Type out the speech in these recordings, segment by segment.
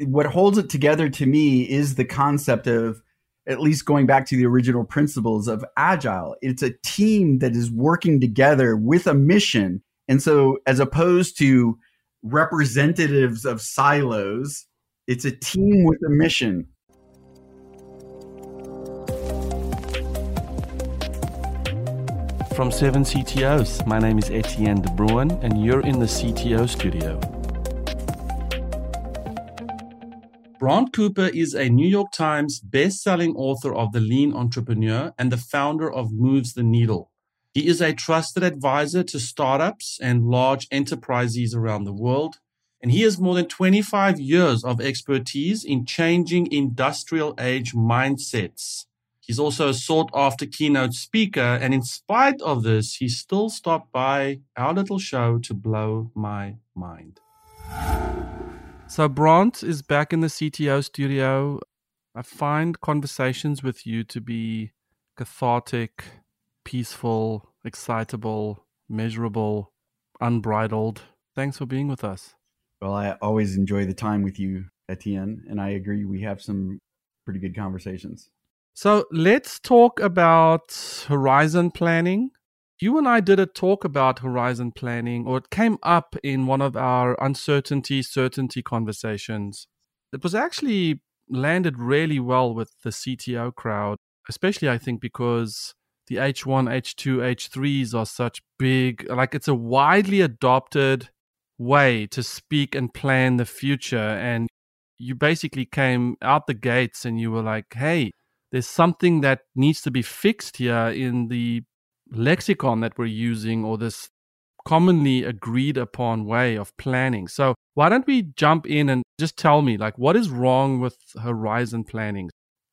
what holds it together to me is the concept of at least going back to the original principles of agile. It's a team that is working together with a mission. And so, as opposed to representatives of silos, it's a team with a mission. From Seven CTOs, my name is Etienne de Bruin, and you're in the CTO studio. Brant Cooper is a New York Times best-selling author of The Lean Entrepreneur and the founder of Moves the Needle. He is a trusted advisor to startups and large enterprises around the world, and he has more than 25 years of expertise in changing industrial age mindsets. He's also a sought after keynote speaker, and in spite of this, he still stopped by our little show to blow my mind. So Brant is back in the CTO studio. I find conversations with you to be cathartic, peaceful, excitable, measurable, unbridled. Thanks for being with us. Well, I always enjoy the time with you, Etienne, and I agree we have some pretty good conversations. So let's talk about horizon planning you and I did a talk about horizon planning, or it came up in one of our uncertainty certainty conversations. It was actually landed really well with the CTO crowd, especially I think because the H1, H2, H3s are such big, like it's a widely adopted way to speak and plan the future. And you basically came out the gates and you were like, hey, there's something that needs to be fixed here in the lexicon that we're using or this commonly agreed upon way of planning. So, why don't we jump in and just tell me, like, what is wrong with horizon planning?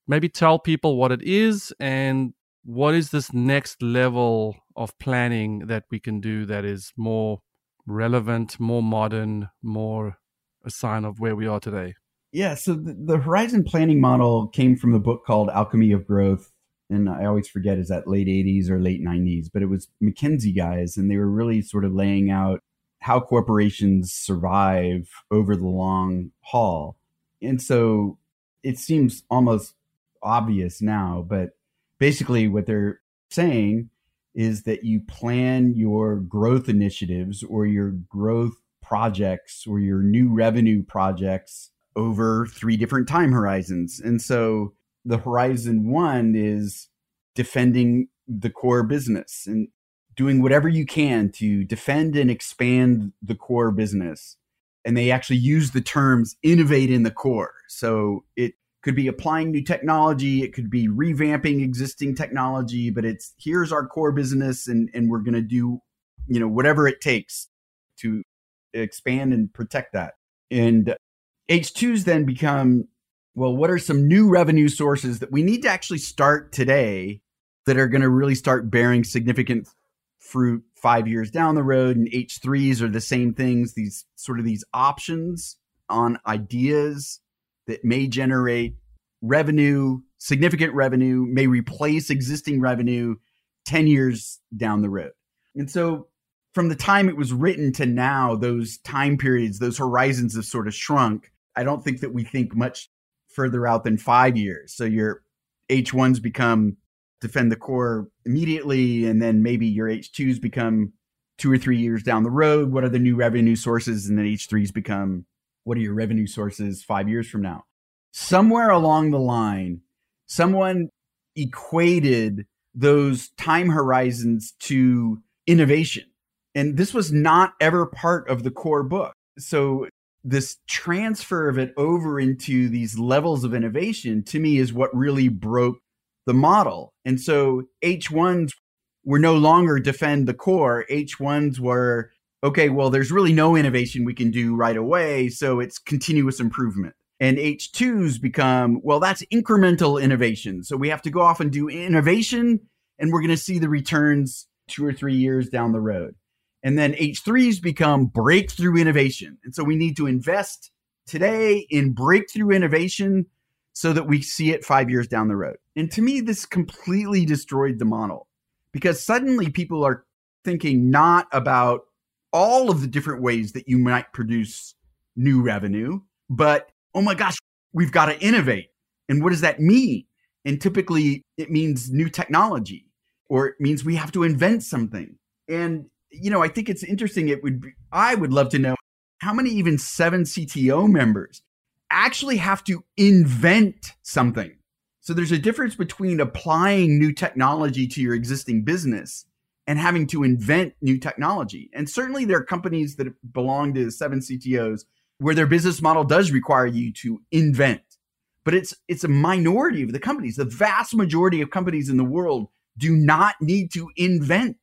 Maybe tell people what it is and what is this next level of planning that we can do that is more relevant, more modern, more a sign of where we are today? Yeah, so the, the horizon planning model came from a book called Alchemy of Growth and I always forget is that late 80s or late 90s, but it was McKinsey guys, and they were really sort of laying out how corporations survive over the long haul. And so it seems almost obvious now, but basically what they're saying is that you plan your growth initiatives or your growth projects or your new revenue projects over three different time horizons. And so the horizon one is defending the core business and doing whatever you can to defend and expand the core business. And they actually use the terms innovate in the core. So it could be applying new technology, it could be revamping existing technology, but it's here's our core business and, and we're gonna do, you know, whatever it takes to expand and protect that. And H2s then become well, what are some new revenue sources that we need to actually start today that are going to really start bearing significant fruit five years down the road? And H3s are the same things, these sort of these options on ideas that may generate revenue, significant revenue, may replace existing revenue 10 years down the road. And so from the time it was written to now, those time periods, those horizons have sort of shrunk. I don't think that we think much further out than five years. So your H1s become defend the core immediately, and then maybe your H2s become two or three years down the road. What are the new revenue sources? And then H3s become what are your revenue sources five years from now? Somewhere along the line, someone equated those time horizons to innovation. And this was not ever part of the core book. So this transfer of it over into these levels of innovation to me is what really broke the model. And so H1s were no longer defend the core. H1s were, okay, well, there's really no innovation we can do right away. So it's continuous improvement. And H2s become, well, that's incremental innovation. So we have to go off and do innovation and we're going to see the returns two or three years down the road. And then H3s become breakthrough innovation. And so we need to invest today in breakthrough innovation so that we see it five years down the road. And to me, this completely destroyed the model because suddenly people are thinking not about all of the different ways that you might produce new revenue, but oh my gosh, we've got to innovate. And what does that mean? And typically it means new technology or it means we have to invent something. And, you know, I think it's interesting. It would be, I would love to know how many even seven CTO members actually have to invent something. So there's a difference between applying new technology to your existing business and having to invent new technology. And certainly there are companies that belong to seven CTOs where their business model does require you to invent. But it's it's a minority of the companies. The vast majority of companies in the world do not need to invent.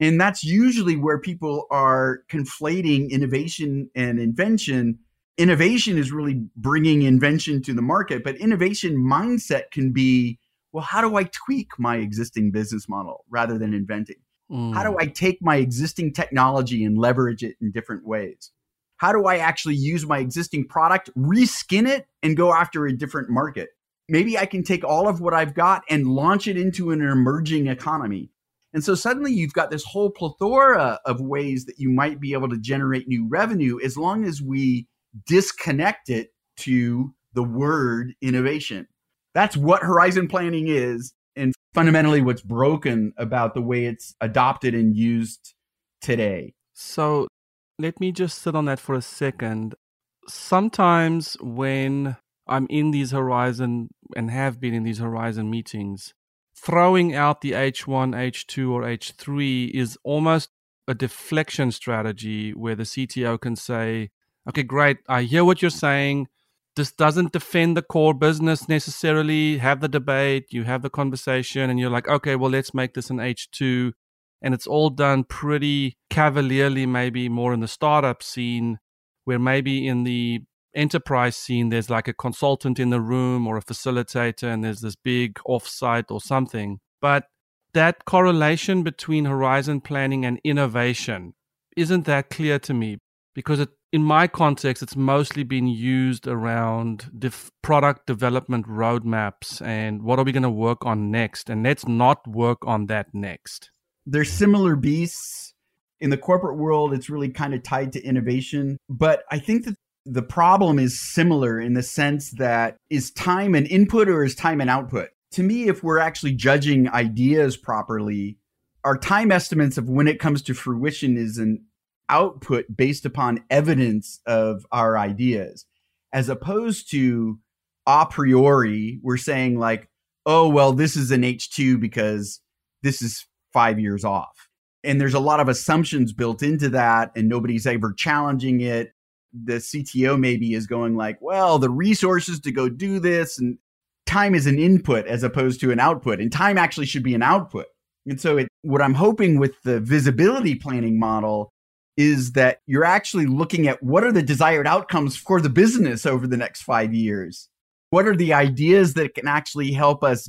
And that's usually where people are conflating innovation and invention. Innovation is really bringing invention to the market, but innovation mindset can be well, how do I tweak my existing business model rather than inventing? Mm. How do mm. I take my existing technology and leverage it in different ways? How do I actually use my existing product, reskin it, and go after a different market? Maybe I can take all of what I've got and launch it into an emerging economy. And so suddenly you've got this whole plethora of ways that you might be able to generate new revenue as long as we disconnect it to the word innovation. That's what horizon planning is and fundamentally what's broken about the way it's adopted and used today. So let me just sit on that for a second. Sometimes when I'm in these Horizon and have been in these Horizon meetings, throwing out the H1, H2, or H3 is almost a deflection strategy where the CTO can say, okay, great, I hear what you're saying this doesn't defend the core business necessarily. Have the debate, you have the conversation, and you're like, okay, well, let's make this an H2. And it's all done pretty cavalierly, maybe more in the startup scene, where maybe in the enterprise scene, there's like a consultant in the room or a facilitator, and there's this big offsite or something. But that correlation between horizon planning and innovation isn't that clear to me because it in my context, it's mostly been used around def- product development roadmaps and what are we going to work on next? And let's not work on that next. They're similar beasts. In the corporate world, it's really kind of tied to innovation. But I think that the problem is similar in the sense that is time an input or is time an output? To me, if we're actually judging ideas properly, our time estimates of when it comes to fruition is an output based upon evidence of our ideas, as opposed to a priori, we're saying, like, oh, well, this is an H2 because this is five years off. And there's a lot of assumptions built into that, and nobody's ever challenging it. The CTO maybe is going, like, well, the resources to go do this, and time is an input as opposed to an output, and time actually should be an output. And so, it, what I'm hoping with the visibility planning model is that you're actually looking at what are the desired outcomes for the business over the next five years? What are the ideas that can actually help us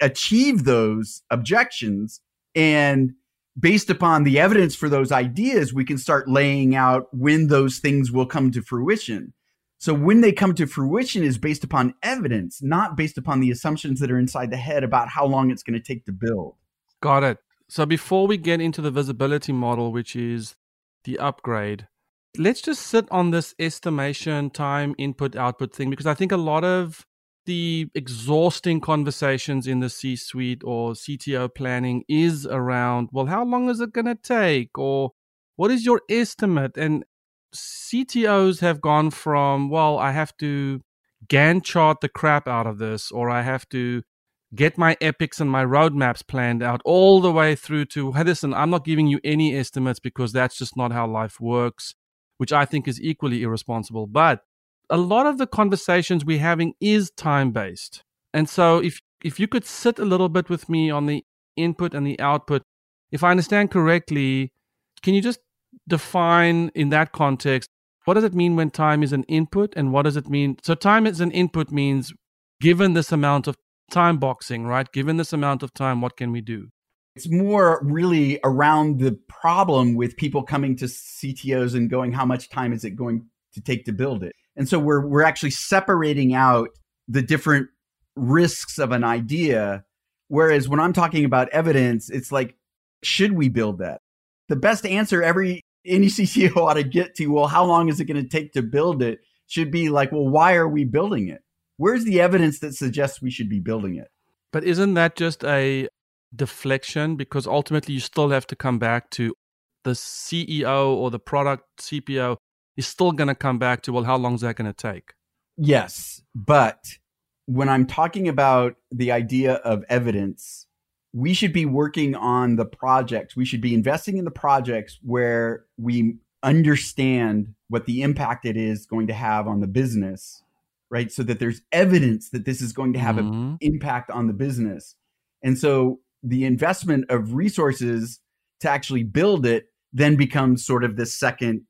achieve those objections? And based upon the evidence for those ideas, we can start laying out when those things will come to fruition. So when they come to fruition is based upon evidence, not based upon the assumptions that are inside the head about how long it's going to take to build. Got it. So before we get into the visibility model, which is the upgrade. Let's just sit on this estimation, time, input, output thing, because I think a lot of the exhausting conversations in the C suite or CTO planning is around, well, how long is it going to take? Or what is your estimate? And CTOs have gone from, well, I have to Gantt chart the crap out of this, or I have to get my epics and my roadmaps planned out all the way through to hey, listen, I'm not giving you any estimates because that's just not how life works, which I think is equally irresponsible. But a lot of the conversations we're having is time based. And so if if you could sit a little bit with me on the input and the output, if I understand correctly, can you just define in that context what does it mean when time is an input and what does it mean? So time is an input means given this amount of time boxing, right? Given this amount of time, what can we do? It's more really around the problem with people coming to CTOs and going, how much time is it going to take to build it? And so we're we're actually separating out the different risks of an idea. Whereas when I'm talking about evidence, it's like, should we build that? The best answer every any CTO ought to get to, well, how long is it going to take to build it? should be like, well, why are we building it? Where's the evidence that suggests we should be building it? But isn't that just a deflection? Because ultimately, you still have to come back to the CEO or the product CPO is still going to come back to, well, how long is that going to take? Yes. But when I'm talking about the idea of evidence, we should be working on the projects. We should be investing in the projects where we understand what the impact it is going to have on the business, right? So that there's evidence that this is going to have mm-hmm. an impact on the business. And so the investment of resources to actually build it then becomes sort of this second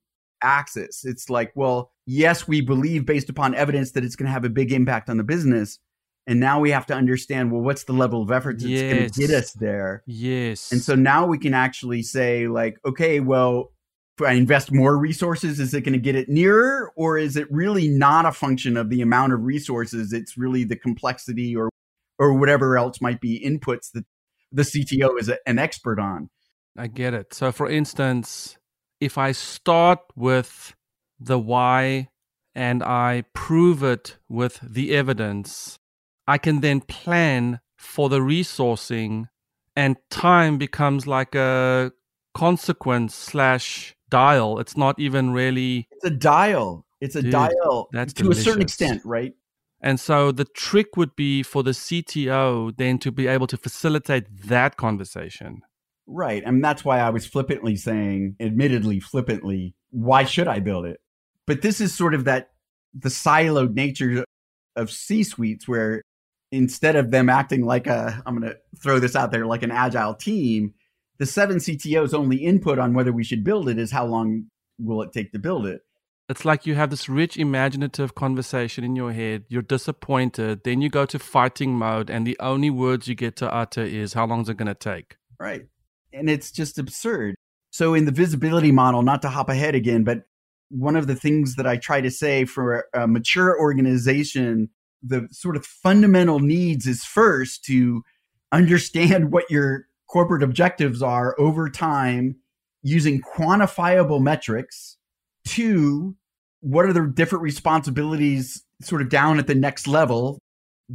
axis. It's like, well, yes, we believe based upon evidence that it's going to have a big impact on the business. And now we have to understand, well, what's the level of effort that's yes. going to get us there? Yes. And so now we can actually say, like, okay, well, if I invest more resources, is it going to get it nearer? Or is it really not a function of the amount of resources? It's really the complexity or or whatever else might be inputs that the CTO is a, an expert on. I get it. So for instance, if I start with the why and I prove it with the evidence, I can then plan for the resourcing and time becomes like a consequence slash dial. It's not even really. It's a dial. It's a Dude, dial that's to delicious. a certain extent, right? And so the trick would be for the CTO then to be able to facilitate that conversation. Right. And that's why I was flippantly saying, admittedly, flippantly, why should I build it? But this is sort of that the siloed nature of C suites where instead of them acting like a, I'm going to throw this out there, like an agile team, the seven CTOs only input on whether we should build it is how long will it take to build it. It's like you have this rich imaginative conversation in your head. You're disappointed. Then you go to fighting mode, and the only words you get to utter is, How long is it going to take? Right. And it's just absurd. So, in the visibility model, not to hop ahead again, but one of the things that I try to say for a mature organization, the sort of fundamental needs is first to understand what your corporate objectives are over time using quantifiable metrics. Two, what are the different responsibilities sort of down at the next level,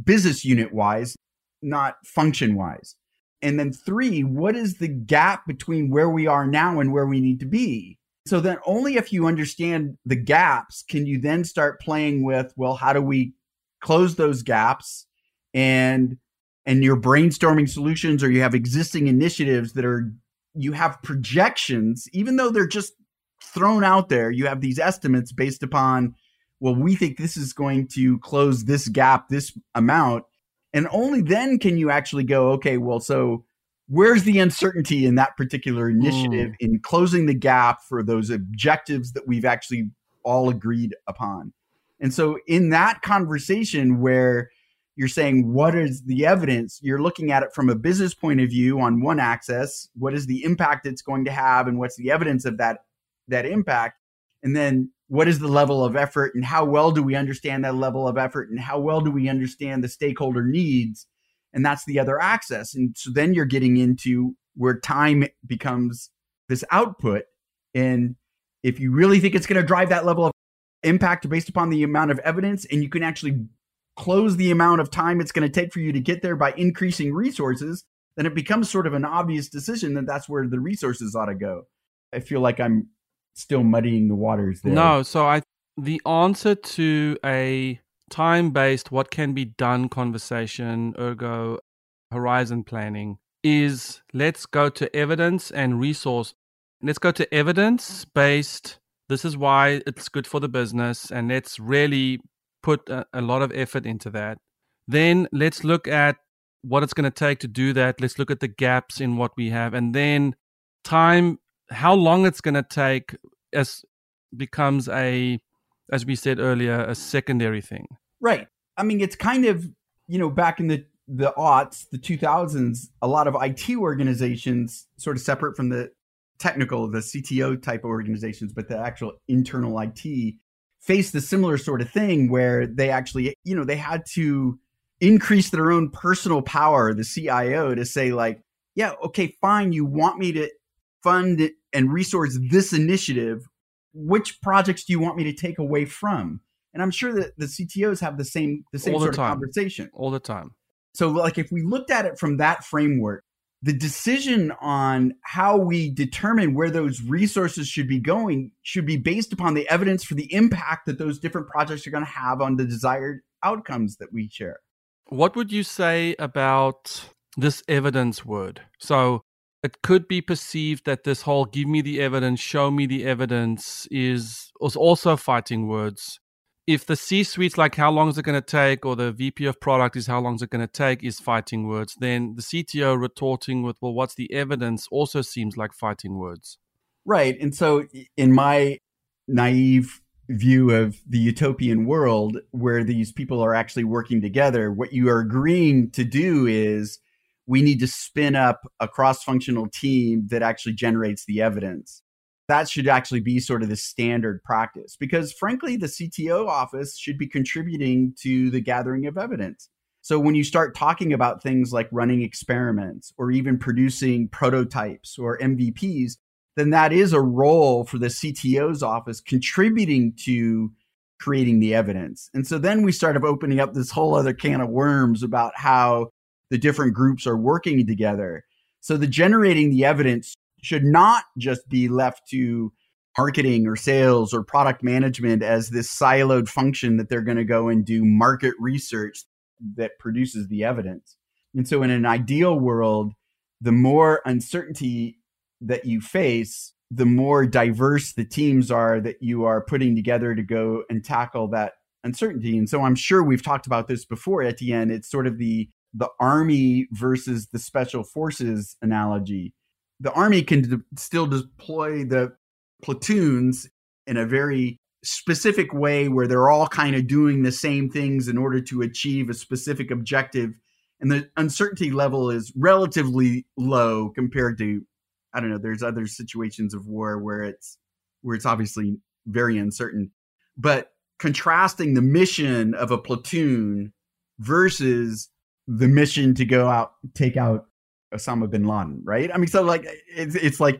business unit wise, not function wise? And then three, what is the gap between where we are now and where we need to be? So then only if you understand the gaps can you then start playing with, well, how do we close those gaps and and you're brainstorming solutions or you have existing initiatives that are you have projections even though they're just thrown out there you have these estimates based upon well we think this is going to close this gap this amount and only then can you actually go okay well so where's the uncertainty in that particular initiative mm. in closing the gap for those objectives that we've actually all agreed upon? And so in that conversation where you're saying what is the evidence? You're looking at it from a business point of view on one axis. What is the impact it's going to have and what's the evidence of that that impact? And then what is the level of effort and how well do we understand that level of effort and how well do we understand the stakeholder needs? And that's the other axis and so then you're getting into where time becomes this output. And if you really think it's going to drive that level of impact based upon the amount of evidence and you can actually close the amount of time it's going to take for you to get there by increasing resources, then it becomes sort of an obvious decision that that's where the resources ought to go. I feel like I'm still muddying the waters there. No, so I the answer to a time-based what can be done conversation, ergo horizon planning is let's go to evidence and resource. Let's go to evidence based this is why it's good for the business and let's really put a, a lot of effort into that. Then let's look at what it's going to take to do that. Let's look at the gaps in what we have, and then time, how long it's going to take, as becomes a, as we said earlier, a secondary thing. Right. I mean, it's kind of you know back in the the aughts, the two thousands, a lot of IT organizations, sort of separate from the technical, the CTO type organizations, but the actual internal IT faced the similar sort of thing where they actually, you know, they had to increase their own personal power, the CIO, to say, like, yeah, okay, fine, you want me to fund and resource this initiative. Which projects do you want me to take away from? And I'm sure that the CTOs have the same the same All the sort of conversation. All the time. So like if we looked at it from that framework, the decision on how we determine where those resources should be going should be based upon the evidence for the impact that those different projects are going to have on the desired outcomes that we share. What would you say about this evidence word? So it could be perceived that this whole give me the evidence, show me the evidence is, is also fighting words. If the C suite's like how long is it going to take, or the VP of product is how long is it going to take, is fighting words, then the CTO retorting with, well, what's the evidence also seems like fighting words. Right. And so, in my naive view of the utopian world where these people are actually working together, what you are agreeing to do is we need to spin up a cross functional team that actually generates the evidence. That should actually be sort of the standard practice because, frankly, the CTO office should be contributing to the gathering of evidence. So, when you start talking about things like running experiments or even producing prototypes or MVPs, then that is a role for the CTO's office contributing to creating the evidence. And so then we started opening up this whole other can of worms about how the different groups are working together. So the generating the evidence should not just be left to marketing or sales or product management as this siloed function that they're going to go and do market research that produces the evidence. And so in an ideal world, the more uncertainty that you face, the more diverse the teams are that you are putting together to go and tackle that uncertainty. And so I'm sure we've talked about this before, Etienne. It's sort of the the army versus the special forces analogy. The army can de- still deploy the platoons in a very specific way where they're all kind of doing the same things in order to achieve a specific objective and the uncertainty level is relatively low compared to I don't know. There's other situations of war where it's where it's obviously very uncertain, but contrasting the mission of a platoon versus the mission to go out take out Osama bin Laden, right? I mean, so like it's it's like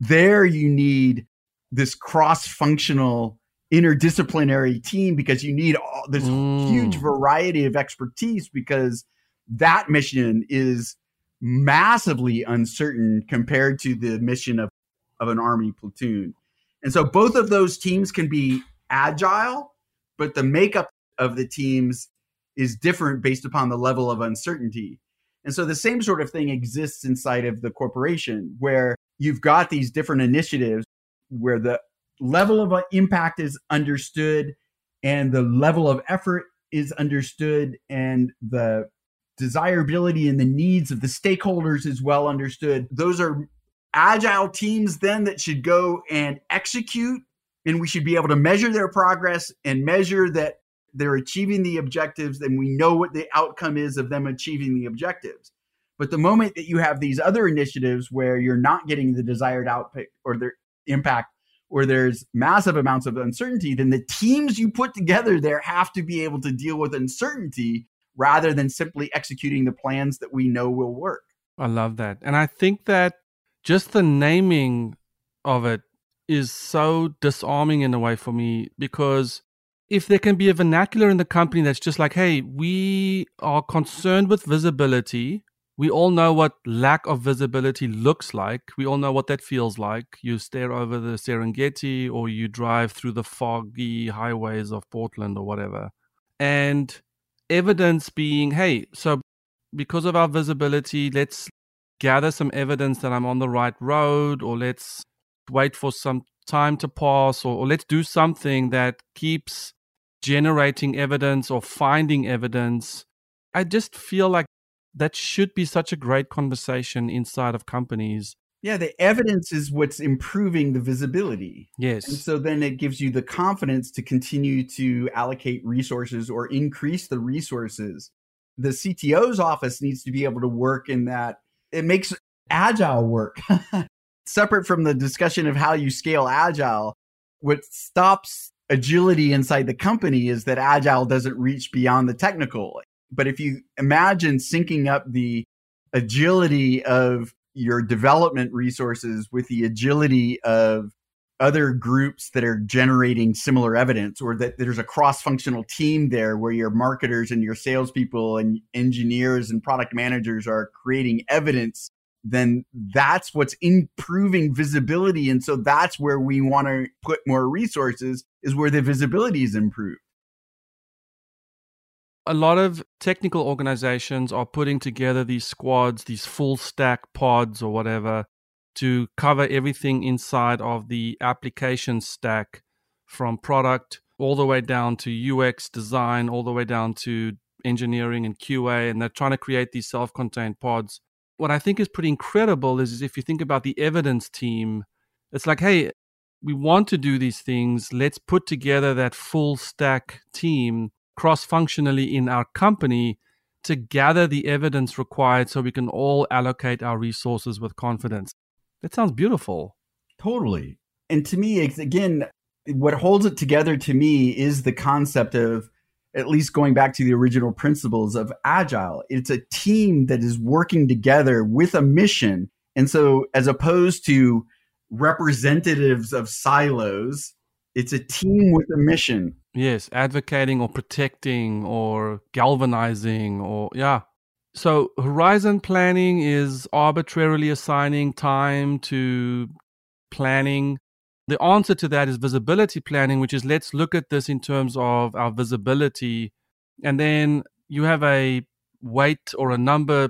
there you need this cross-functional interdisciplinary team because you need all this Mm. huge variety of expertise because that mission is massively uncertain compared to the mission of, of an army platoon. And so both of those teams can be agile, but the makeup of the teams is different based upon the level of uncertainty. And so the same sort of thing exists inside of the corporation where you've got these different initiatives where the level of uh, impact is understood and the level of effort is understood and the desirability and the needs of the stakeholders is well understood. Those are agile teams then that should go and execute and we should be able to measure their progress and measure that they're achieving the objectives and we know what the outcome is of them achieving the objectives. But the moment that you have these other initiatives where you're not getting the desired output or their impact or there's massive amounts of uncertainty, then the teams you put together there have to be able to deal with uncertainty rather than simply executing the plans that we know will work. I love that. And I think that just the naming of it is so disarming in a way for me because if there can be a vernacular in the company that's just like, hey, we are concerned with visibility. We all know what lack of visibility looks like. We all know what that feels like. You stare over the Serengeti or you drive through the foggy highways of Portland or whatever. And evidence being, hey, so because of our visibility, let's gather some evidence that I'm on the right road, or let's wait for some time to pass, or, or let's do something that keeps generating evidence or finding evidence. I just feel like that should be such a great conversation inside of companies. Yeah, the evidence is what's improving the visibility. And Yes. so then it gives you the confidence to continue to allocate resources or increase the resources. The CTO's office needs to be able to work in that. It makes agile work. Separate from the discussion of how you scale agile, what stops agility inside the company is that agile doesn't reach beyond the technical. But if you imagine syncing up the agility of your development resources with the agility of other groups that are generating similar evidence or that there's a cross functional team there where your marketers and your salespeople and engineers and product managers are creating evidence, then that's what's improving visibility. And so that's where we want to put more resources is where the visibility is improved. A lot of technical organizations are putting together these squads, these full stack pods or whatever to cover everything inside of the application stack from product all the way down to UX design, all the way down to engineering and QA. And they're trying to create these self contained pods. What I think is pretty incredible is, is if you think about the evidence team, it's like, hey, we want to do these things. Let's put together that full stack team cross functionally in our company to gather the evidence required so we can all allocate our resources with confidence. That sounds beautiful. Totally. And to me, again, what holds it together to me is the concept of at least going back to the original principles of agile. It's a team that is working together with a mission. And so, as opposed to representatives of silos, it's a team with a mission. Yes, advocating or protecting or galvanizing or, yeah, so, horizon planning is arbitrarily assigning time to planning. The answer to that is visibility planning, which is let's look at this in terms of our visibility. And then you have a weight or a number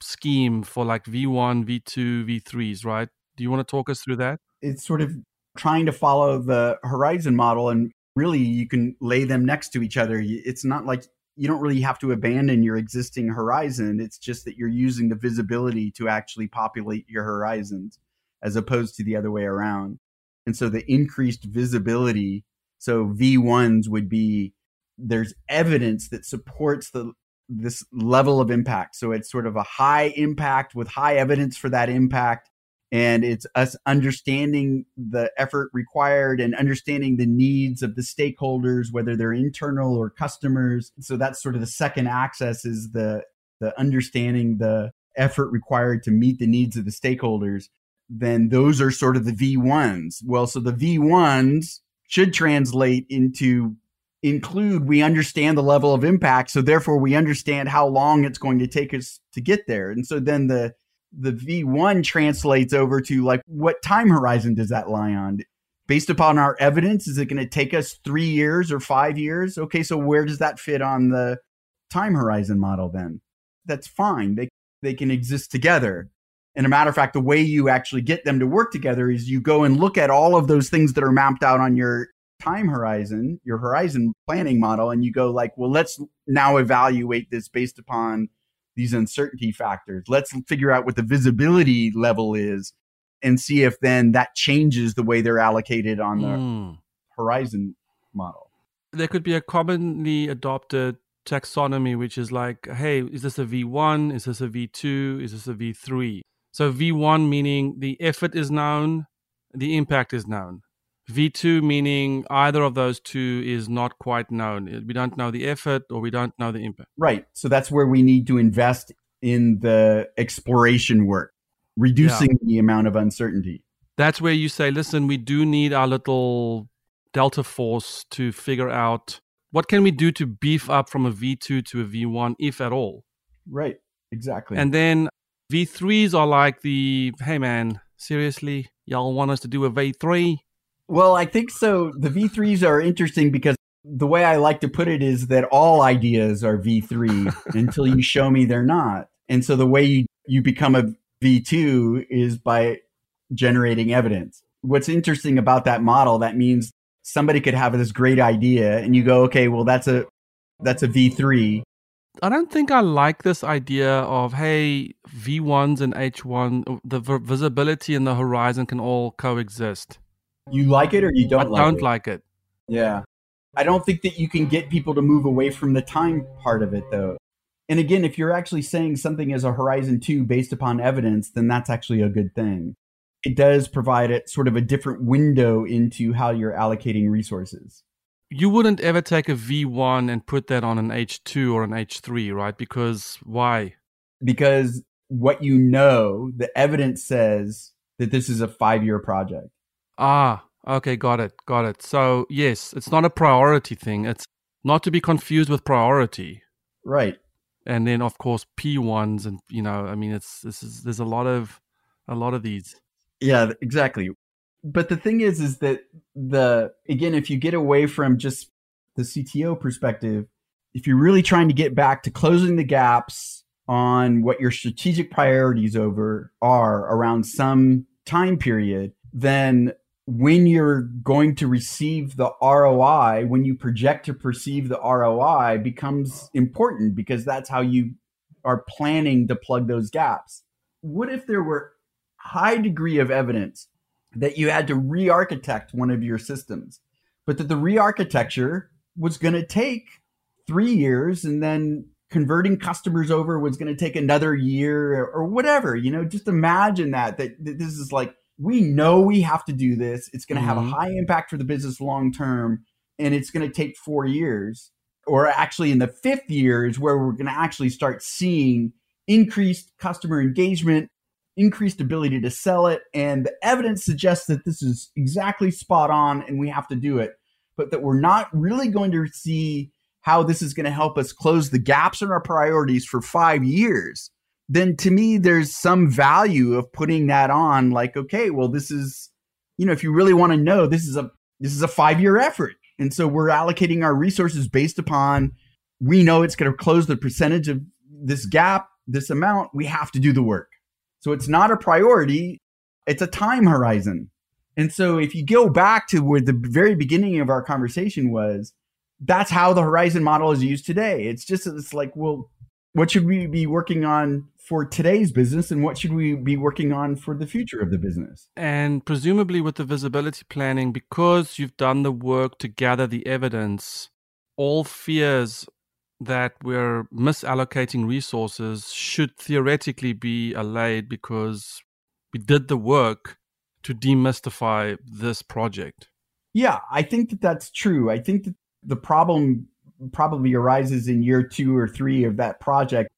scheme for like V1, V2, V3s, right? Do you want to talk us through that? It's sort of trying to follow the horizon model and really you can lay them next to each other. It's not like you don't really have to abandon your existing horizon. It's just that you're using the visibility to actually populate your horizons as opposed to the other way around. And so the increased visibility, so V1s would be there's evidence that supports the this level of impact. So it's sort of a high impact with high evidence for that impact and it's us understanding the effort required and understanding the needs of the stakeholders whether they're internal or customers. So that's sort of the second access is the the understanding the effort required to meet the needs of the stakeholders. Then those are sort of the v1s well so the v1s should translate into include we understand the level of impact so therefore we understand how long it's going to take us to get there. And so then the the V1 translates over to like what time horizon does that lie on? Based upon our evidence, is it going to take us three years or five years? Okay, so where does that fit on the time horizon model then? That's fine. They they can exist together. And a matter of fact, the way you actually get them to work together is you go and look at all of those things that are mapped out on your time horizon, your horizon planning model, and you go like, well, let's now evaluate this based upon these uncertainty factors. Let's figure out what the visibility level is and see if then that changes the way they're allocated on the mm. horizon model. There could be a commonly adopted taxonomy, which is like, hey, is this a V1? Is this a V2? Is this a V3? So V1 meaning the effort is known, the impact is known. V2 meaning either of those two is not quite known. Uh, we don't know the effort or we don't know the impact. Right. So that's where we need to invest in the exploration work, reducing yeah. the amount of uncertainty. That's where you say, listen, we do need our little delta force to figure out what can we do to beef up from a V2 to a V1 if at all. Right. Exactly. And then V3s are like the, hey man, seriously, y'all want us to do a V3? Well, I think so. The V3s are interesting because the way I like to put it is that all ideas are V3 until you show me they're not. And so the way you, you become a V2 is by generating evidence. What's interesting about that model, that means somebody could have this great idea and you go, okay, well, that's a, that's a V3. I don't think I like this idea of, hey, V1s and H1, the visibility and the horizon can all coexist. You like it or you don't like it. I like don't it? like it. Yeah. I don't think that you can get people to move away from the time part of it though. And again, if you're actually saying something as a Horizon 2 based upon evidence, then that's actually a good thing. It does provide it sort of a different window into how you're allocating resources. You wouldn't ever take a V1 and put that on an H2 or an H3, right? Because why? Because what you know, the evidence says that this is a five year project. Ah, Okay, got it. Got it. So, yes, it's not a priority thing. It's not to be confused with priority. Right. And then of course P1s and you know, I mean it's this is there's a lot of a lot of these. Yeah, exactly. But the thing is is that the again if you get away from just the CTO perspective, if you're really trying to get back to closing the gaps on what your strategic priorities over are around some time period, then when you're going to receive the ROI, when you project to perceive the ROI becomes important because that's how you are planning to plug those gaps. What if there were high degree of evidence that you had to re-architect one of your systems, but that the re-architecture was going to take 3 years and then converting customers over was going to take another year or, whatever, you know, just imagine that, that this is like we know we have to do this. It's going to mm-hmm. have a mm-hmm. high impact for the business long term, and it's going to take four years, or actually in the fifth year is where we're going to actually start seeing increased customer engagement, increased ability to sell it, and the evidence suggests that this is exactly spot on, and we have to do it, but that we're not really going to see how this is going to help us close the gaps in our priorities for five years then to me there's some value of putting that on like okay well this is you know if you really want to know this is a this is a 5 year effort. And so we're allocating our resources based upon we know it's going to close the percentage of this gap this amount we have to do the work. So it's not a priority it's a time horizon. And so if you go back to where the very beginning of our conversation was that's how the horizon model is used today. It's just it's like well what should we be working on for today's business and what should we be working on for the future of the business? And presumably with the visibility planning, because you've done the work to gather the evidence, all fears that we're misallocating resources should theoretically be allayed because we did the work to demystify this project. Yeah, I think that that's true. I think that the problem probably arises in year two or three of that project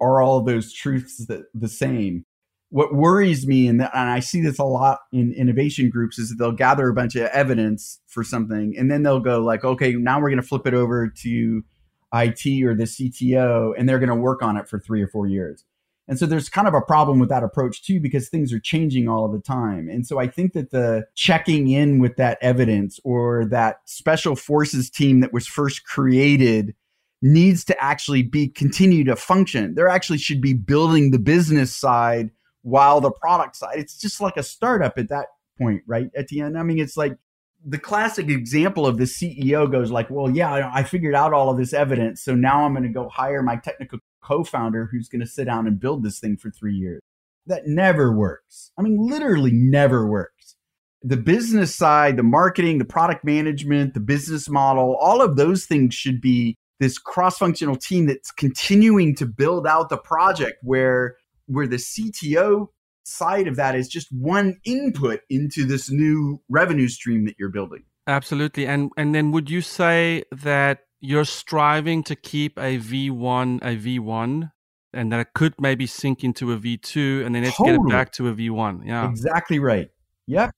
are all those truths that the same? What worries me, and, and I see this a lot in innovation groups, is that they'll gather a bunch of evidence for something, and then they'll go like, okay, now we're going to flip it over to IT or the CTO, and they're going to work on it for three or four years. And so there's kind of a problem with that approach too, because things are changing all of the time. And so I think that the checking in with that evidence or that special forces team that was first created needs to actually be continue to function. There actually should be building the business side while the product side. It's just like a startup at that point, right? At the end, I mean, it's like the classic example of the CEO goes like, "Well, yeah, I figured out all of this evidence, so now I'm going to go hire my technical co-founder who's going to sit down and build this thing for 3 years." That never works. I mean, literally never works. The business side, the marketing, the product management, the business model, all of those things should be this cross-functional team that's continuing to build out the project where where the CTO side of that is just one input into this new revenue stream that you're building. Absolutely. And and then would you say that you're striving to keep a V1 a V1 and that it could maybe sink into a V2 and then let's totally. get it back to a V1. Yeah. Exactly right. Yep.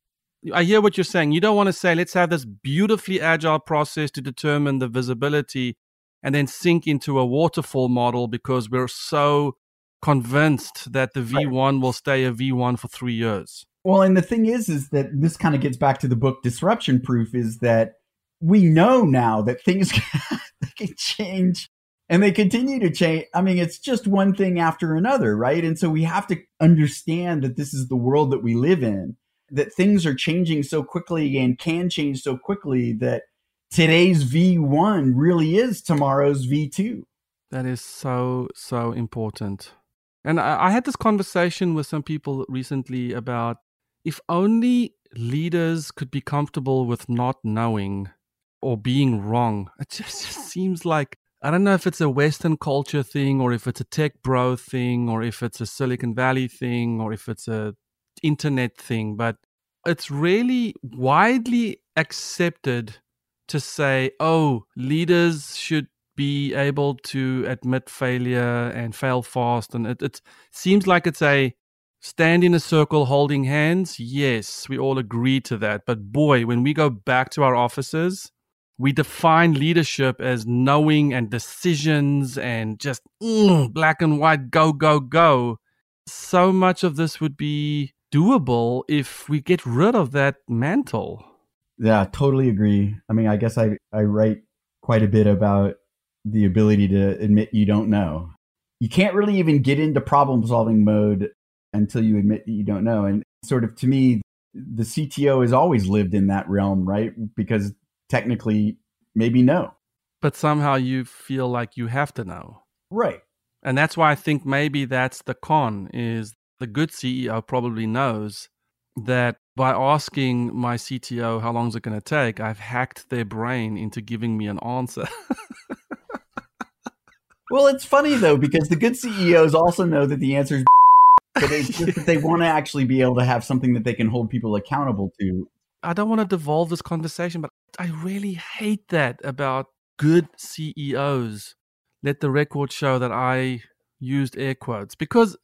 I hear what you're saying. You don't want to say, let's have this beautifully agile process to determine the visibility and then sink into a waterfall model because we're so convinced that the V1 will stay a V1 for three years. Well, and the thing is, is that this kind of gets back to the book Disruption Proof is that we know now that things can change and they continue to change. I mean, it's just one thing after another, right? And so we have to understand that this is the world that we live in, that things are changing so quickly and can change so quickly that today's V1 really is tomorrow's V2. That is so, so important. And I, I, had this conversation with some people recently about if only leaders could be comfortable with not knowing or being wrong. It just, just seems like I don't know if it's a Western culture thing or if it's a tech bro thing or if it's a Silicon Valley thing or if it's a internet thing, but it's really widely accepted to say, oh, leaders should be able to admit failure and fail fast. And it, it seems like it's a stand in a circle holding hands. Yes, we all agree to that. But boy, when we go back to our offices, we define leadership as knowing and decisions and just mm, black and white, go, go, go. So much of this would be doable if we get rid of that mantle. Yeah, totally agree. I mean, I guess I, I write quite a bit about the ability to admit you don't know. You can't really even get into problem solving mode until you admit that you don't know. And sort of to me, the CTO has always lived in that realm, right? Because technically, maybe no. But somehow you feel like you have to know. Right. And that's why I think maybe that's the con is the good CEO probably knows that by asking my CTO how long is it going to take, I've hacked their brain into giving me an answer. well, it's funny though because the good CEOs also know that the answer is but it's just that they want to actually be able to have something that they can hold people accountable to. I don't want to devolve this conversation, but I really hate that about good CEOs. Let the record show that I used air quotes because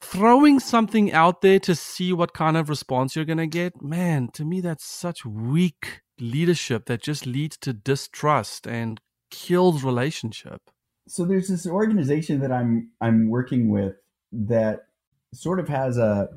throwing something out there to see what kind of response you're going to get, man, to me, that's such weak leadership that just leads to distrust and kills relationship. So there's this organization that I'm I'm working with that sort of has a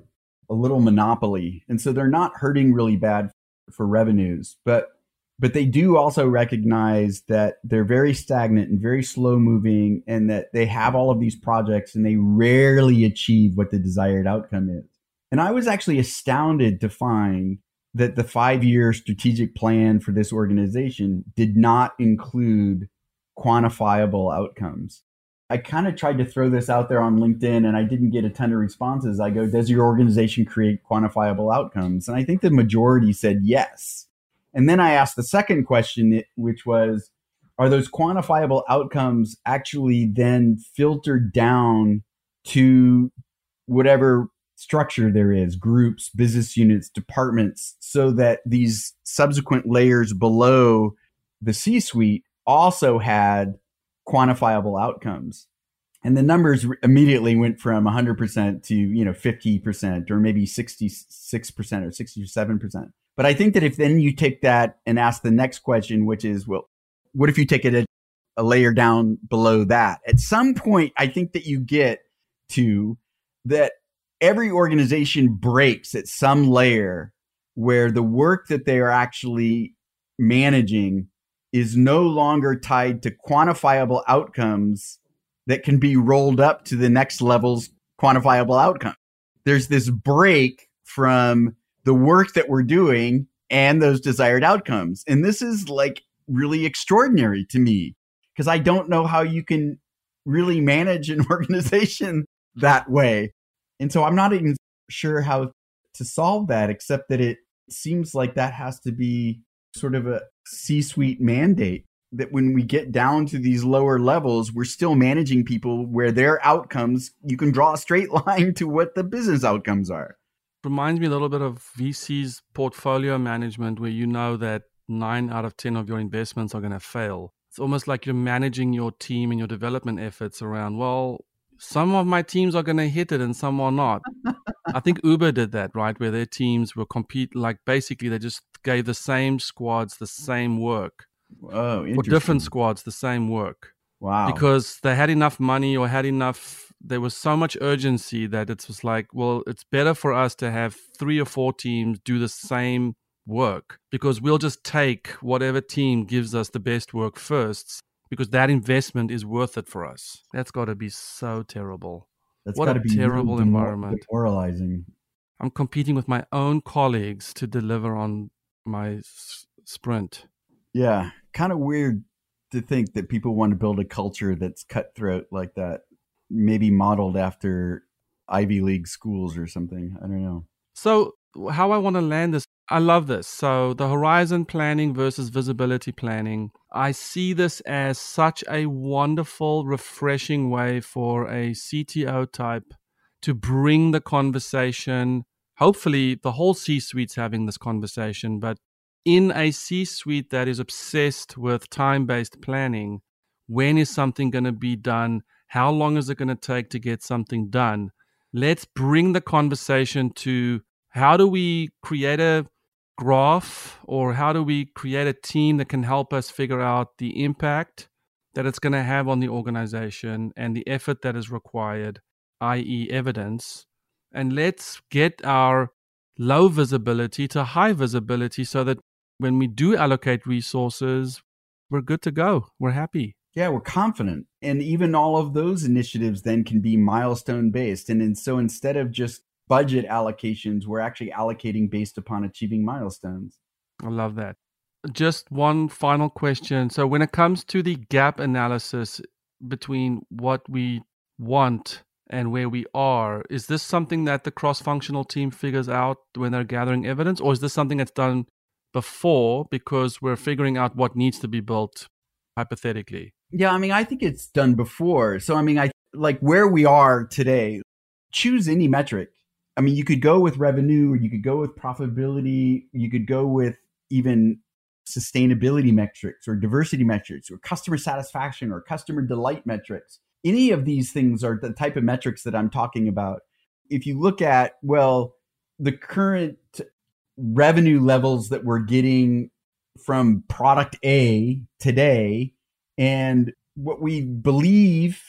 a little monopoly, and so they're not hurting really bad for revenues, but but they do also recognize that they're very stagnant and very slow moving and that they have all of these projects and they rarely achieve what the desired outcome is. And I was actually astounded to find that the five year strategic plan for this organization did not include quantifiable outcomes. I kind of tried to throw this out there on LinkedIn and I didn't get a ton of responses. I go, Does your organization create quantifiable outcomes? And I think the majority said yes. And then I asked the second question, which was, are those quantifiable outcomes actually then filtered down to whatever structure there is groups, business units, departments so that these subsequent layers below the C suite also had quantifiable outcomes? And the numbers immediately went from 100% to, you know, 50% or maybe 66% or 67%. But I think that if then you take that and ask the next question, which is, well, what if you take it a, a layer down below that? At some point, I think that you get to that every organization breaks at some layer where the work that they are actually managing is no longer tied to quantifiable outcomes that can be rolled up to the next level's quantifiable outcome. There's this break from the work that we're doing and those desired outcomes. And this is like really extraordinary to me because I don't know how you can really manage an organization that way. And so I'm not even sure how to solve that, except that it seems like that has to be sort of a C suite mandate that when we get down to these lower levels, we're still managing people where their outcomes, you can draw a straight line to what the business outcomes are reminds me a little bit of VC's portfolio management, where you know that nine out of 10 of your investments are going to fail. It's almost like you're managing your team and your development efforts around, well, some of my teams are going to hit it and some are not. I think Uber did that, right? Where their teams were compete, like basically they just gave the same squads the same work. Oh, or different squads the same work. Wow. Because they had enough money or had enough there was so much urgency that it was like, well, it's better for us to have three or four teams do the same work because we'll just take whatever team gives us the best work first because that investment is worth it for us. That's got to be so terrible. That's what a be terrible environment. Demoralizing. I'm competing with my own colleagues to deliver on my s- sprint. Yeah, kind of weird to think that people want to build a culture that's cutthroat like that maybe modeled after Ivy League schools or something. I don't know. So, how I want to land this, I love this. So, the horizon planning versus visibility planning, I see this as such a wonderful, refreshing way for a CTO type to bring the conversation. Hopefully, the whole C suite's having this conversation, but in a C suite that is obsessed with time based planning, when is something going to be done? How long is it going to take to get something done? let's bring the conversation to how do we create a graph or how do we create a team that can help us figure out the impact that it's going to have on the organization and the effort that is required, i.e., evidence. And let's get our low visibility to high visibility so that when we do allocate resources, we're good to go. We're happy. Yeah, we're confident. And even all of those initiatives then can be milestone based. And, and so instead of just budget allocations, we're actually allocating based upon achieving milestones. I love that. Just one final question. So, when it comes to the gap analysis between what we want and where we are, is this something that the cross functional team figures out when they're gathering evidence, or is this something that's done before because we're figuring out what needs to be built hypothetically? Yeah, I mean, I think it's done before. So, I mean, I like where we are today, choose any metric I mean, you could go with revenue, or you could go with profitability, you could go with even sustainability metrics or diversity metrics or customer satisfaction or customer delight metrics. Any of these things are the type of metrics that I'm talking about. If you look at, well, the current revenue levels that we're getting from product A today and what we believe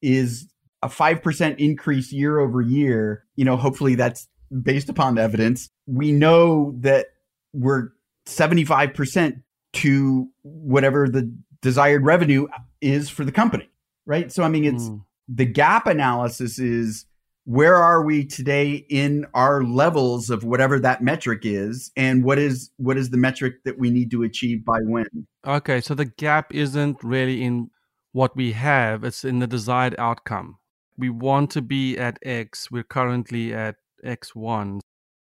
is a 5% increase year over year, you know, hopefully that's based upon evidence. We know that we're 75% to whatever the desired revenue is for the company, right? So, I mean, it's mm. the gap analysis is where are we today in our levels of whatever that metric is and what is what is the metric that we need to achieve by when okay so the gap isn't really in what we have it's in the desired outcome we want to be at X, we're currently at X1.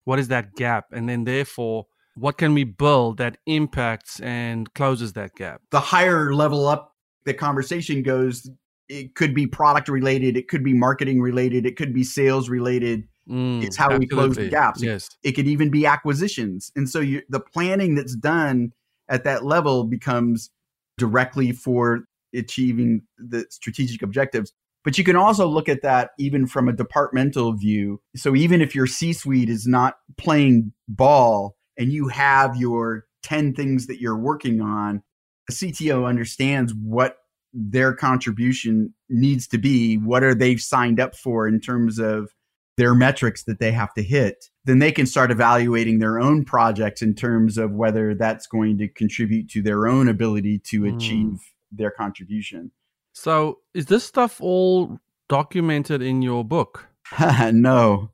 What is that gap? And then, therefore, what can we build that impacts and closes that gap? The higher level up the conversation goes, it could be product related, it could be marketing related, it could be sales related. Mm, it's how absolutely. we close the gaps. Yes. It, it could even be acquisitions. And so you, the planning that's done at that level becomes directly for achieving the strategic objectives. But you can also look at that even from a departmental view. So even if your C suite is not playing ball and you have your 10 things that you're working on, a CTO understands what their contribution needs to be. What are they signed up for in terms of their metrics that they have to hit? Then they can start evaluating their own projects in terms of whether that's going to contribute to their own ability to hmm. achieve mm. their contribution. So, is this stuff all documented in your book? no.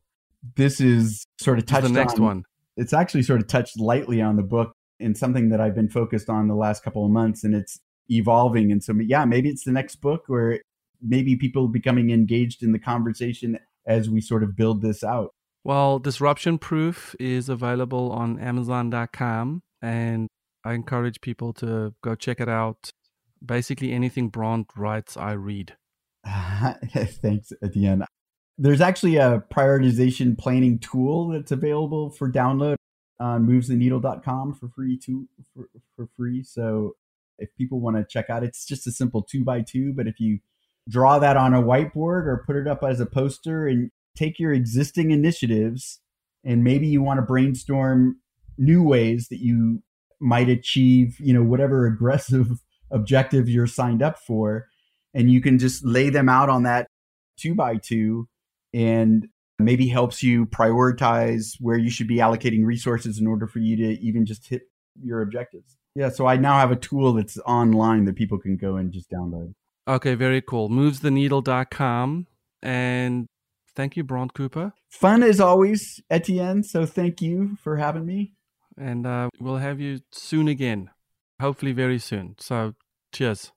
This is sort of touched the next on, one. It's actually sort of touched lightly on the book and something that I've been focused on the last couple of months and it's evolving and so yeah, maybe it's the next book or maybe people becoming engaged in the conversation as we sort of build this out. Well, Disruption Proof is available on amazon.com and I encourage people to go check it out basically anything Brant writes, I read. Thanks, Etienne. There's actually a prioritization planning tool that's available for download on movestheneedle.com for free too for, for free. So if people want to check out, it's just a simple two by two. But if you draw that on a whiteboard or put it up as a poster and take your existing initiatives and maybe you want to brainstorm new ways that you might achieve, you know, whatever aggressive objective you're signed up for. And you can just lay them out on that two by two and maybe helps you prioritize where you should be allocating resources in order for you to even just hit your objectives. Yeah, so I now have a tool that's online that people can go and just download. Okay, very cool. Movestheneedle.com. And thank you, Brant Cooper. Fun as always, Etienne. So thank you for having me. And uh, we'll have you soon again hopefully very soon. So cheers.